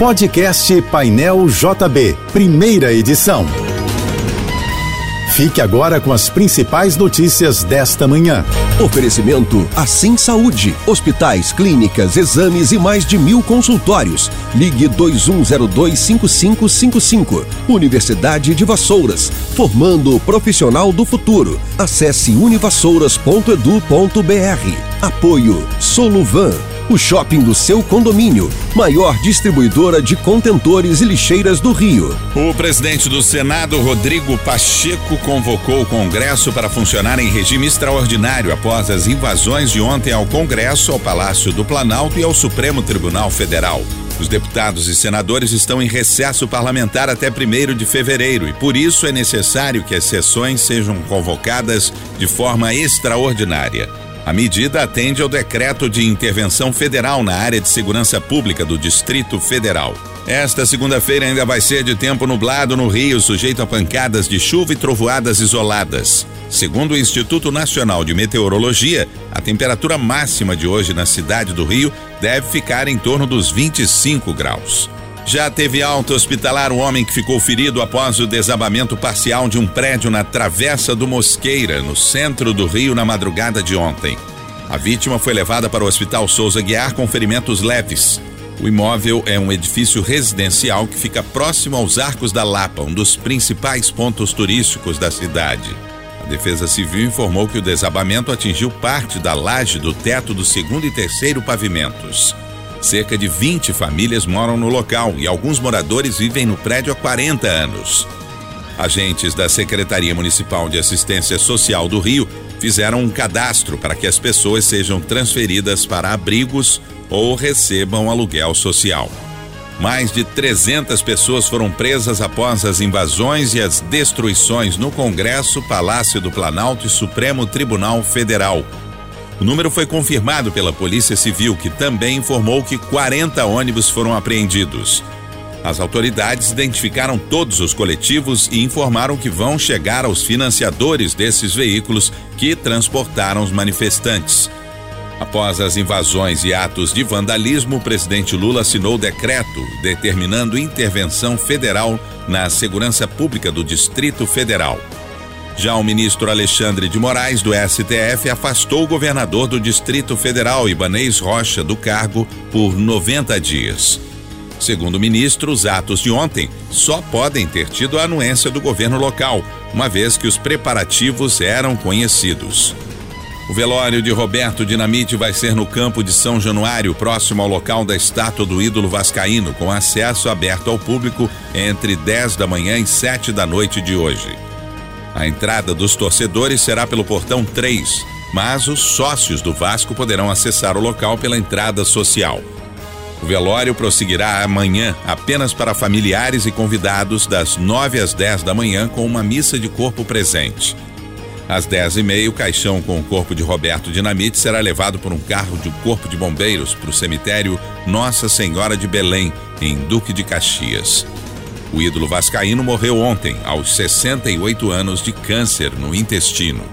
Podcast Painel JB, primeira edição. Fique agora com as principais notícias desta manhã. Oferecimento Assim Saúde. Hospitais, clínicas, exames e mais de mil consultórios. Ligue 21025555. Universidade de Vassouras. Formando o profissional do futuro. Acesse univassouras.edu.br. Apoio Soluvan o shopping do seu condomínio, maior distribuidora de contentores e lixeiras do Rio. O presidente do Senado, Rodrigo Pacheco, convocou o Congresso para funcionar em regime extraordinário após as invasões de ontem ao Congresso, ao Palácio do Planalto e ao Supremo Tribunal Federal. Os deputados e senadores estão em recesso parlamentar até 1 de fevereiro e por isso é necessário que as sessões sejam convocadas de forma extraordinária. A medida atende ao decreto de intervenção federal na área de segurança pública do Distrito Federal. Esta segunda-feira ainda vai ser de tempo nublado no Rio, sujeito a pancadas de chuva e trovoadas isoladas. Segundo o Instituto Nacional de Meteorologia, a temperatura máxima de hoje na cidade do Rio deve ficar em torno dos 25 graus. Já teve alta hospitalar um homem que ficou ferido após o desabamento parcial de um prédio na Travessa do Mosqueira, no centro do Rio, na madrugada de ontem. A vítima foi levada para o Hospital Souza Guiar com ferimentos leves. O imóvel é um edifício residencial que fica próximo aos Arcos da Lapa, um dos principais pontos turísticos da cidade. A Defesa Civil informou que o desabamento atingiu parte da laje do teto do segundo e terceiro pavimentos. Cerca de 20 famílias moram no local e alguns moradores vivem no prédio há 40 anos. Agentes da Secretaria Municipal de Assistência Social do Rio fizeram um cadastro para que as pessoas sejam transferidas para abrigos ou recebam aluguel social. Mais de 300 pessoas foram presas após as invasões e as destruições no Congresso, Palácio do Planalto e Supremo Tribunal Federal. O número foi confirmado pela Polícia Civil, que também informou que 40 ônibus foram apreendidos. As autoridades identificaram todos os coletivos e informaram que vão chegar aos financiadores desses veículos que transportaram os manifestantes. Após as invasões e atos de vandalismo, o presidente Lula assinou decreto determinando intervenção federal na segurança pública do Distrito Federal. Já o ministro Alexandre de Moraes, do STF, afastou o governador do Distrito Federal, Ibanês Rocha, do cargo por 90 dias. Segundo o ministro, os atos de ontem só podem ter tido a anuência do governo local, uma vez que os preparativos eram conhecidos. O velório de Roberto Dinamite vai ser no campo de São Januário, próximo ao local da estátua do ídolo vascaíno, com acesso aberto ao público entre 10 da manhã e 7 da noite de hoje. A entrada dos torcedores será pelo portão 3, mas os sócios do Vasco poderão acessar o local pela entrada social. O velório prosseguirá amanhã apenas para familiares e convidados das 9 às 10 da manhã com uma missa de corpo presente. Às 10 e meia, o caixão com o corpo de Roberto Dinamite será levado por um carro de corpo de bombeiros para o cemitério Nossa Senhora de Belém, em Duque de Caxias. O ídolo vascaíno morreu ontem, aos 68 anos, de câncer no intestino.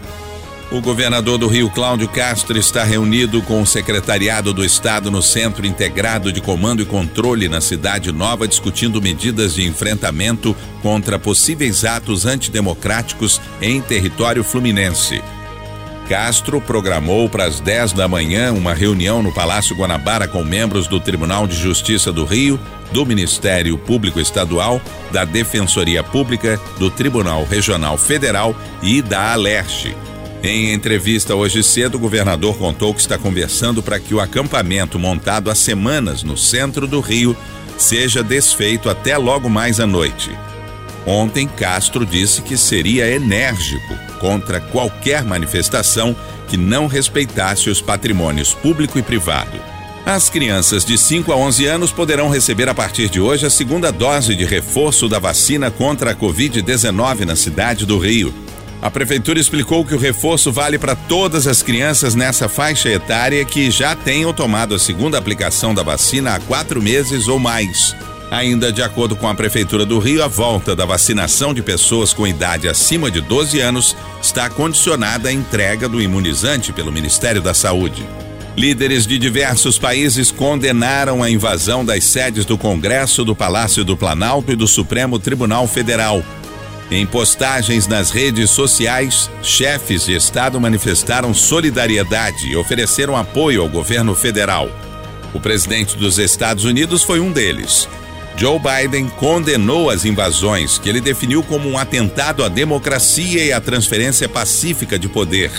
O governador do Rio, Cláudio Castro, está reunido com o secretariado do Estado no Centro Integrado de Comando e Controle na Cidade Nova, discutindo medidas de enfrentamento contra possíveis atos antidemocráticos em território fluminense. Castro programou para as 10 da manhã uma reunião no Palácio Guanabara com membros do Tribunal de Justiça do Rio, do Ministério Público Estadual, da Defensoria Pública, do Tribunal Regional Federal e da Alerj. Em entrevista hoje cedo, o governador contou que está conversando para que o acampamento montado há semanas no centro do Rio seja desfeito até logo mais à noite. Ontem, Castro disse que seria enérgico contra qualquer manifestação que não respeitasse os patrimônios público e privado. As crianças de 5 a 11 anos poderão receber a partir de hoje a segunda dose de reforço da vacina contra a Covid-19 na cidade do Rio. A prefeitura explicou que o reforço vale para todas as crianças nessa faixa etária que já tenham tomado a segunda aplicação da vacina há quatro meses ou mais. Ainda de acordo com a Prefeitura do Rio, a volta da vacinação de pessoas com idade acima de 12 anos está condicionada à entrega do imunizante pelo Ministério da Saúde. Líderes de diversos países condenaram a invasão das sedes do Congresso, do Palácio do Planalto e do Supremo Tribunal Federal. Em postagens nas redes sociais, chefes de Estado manifestaram solidariedade e ofereceram apoio ao governo federal. O presidente dos Estados Unidos foi um deles. Joe Biden condenou as invasões, que ele definiu como um atentado à democracia e à transferência pacífica de poder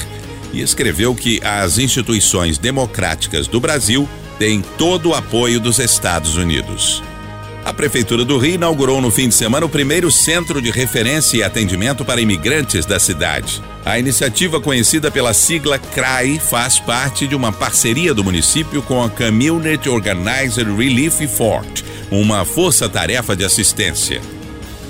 e escreveu que as instituições democráticas do Brasil têm todo o apoio dos Estados Unidos. A Prefeitura do Rio inaugurou no fim de semana o primeiro centro de referência e atendimento para imigrantes da cidade. A iniciativa, conhecida pela sigla CRAI, faz parte de uma parceria do município com a Community Organized Relief Fort, uma força-tarefa de assistência.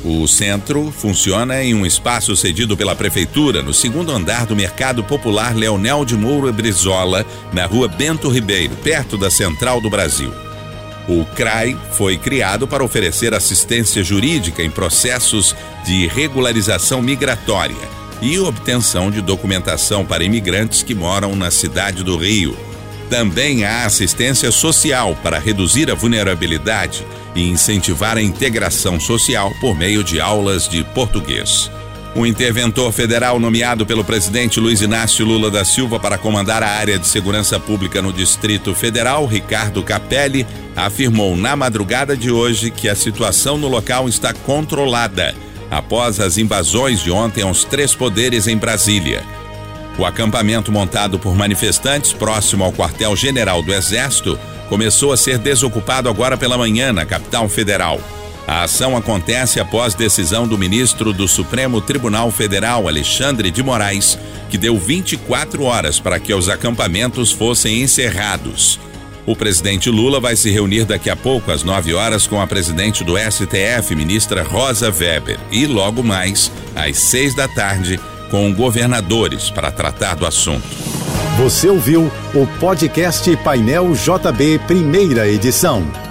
O centro funciona em um espaço cedido pela prefeitura no segundo andar do Mercado Popular Leonel de Moura Brizola, na rua Bento Ribeiro, perto da Central do Brasil. O CRAI foi criado para oferecer assistência jurídica em processos de regularização migratória e obtenção de documentação para imigrantes que moram na cidade do Rio. Também há assistência social para reduzir a vulnerabilidade e incentivar a integração social por meio de aulas de português. O interventor federal nomeado pelo presidente Luiz Inácio Lula da Silva para comandar a área de segurança pública no Distrito Federal, Ricardo Capelli, afirmou na madrugada de hoje que a situação no local está controlada após as invasões de ontem aos três poderes em Brasília. O acampamento montado por manifestantes próximo ao quartel-general do Exército começou a ser desocupado agora pela manhã na capital federal. A ação acontece após decisão do ministro do Supremo Tribunal Federal, Alexandre de Moraes, que deu 24 horas para que os acampamentos fossem encerrados. O presidente Lula vai se reunir daqui a pouco, às 9 horas, com a presidente do STF, ministra Rosa Weber, e logo mais, às 6 da tarde, com governadores para tratar do assunto. Você ouviu o podcast Painel JB, primeira edição.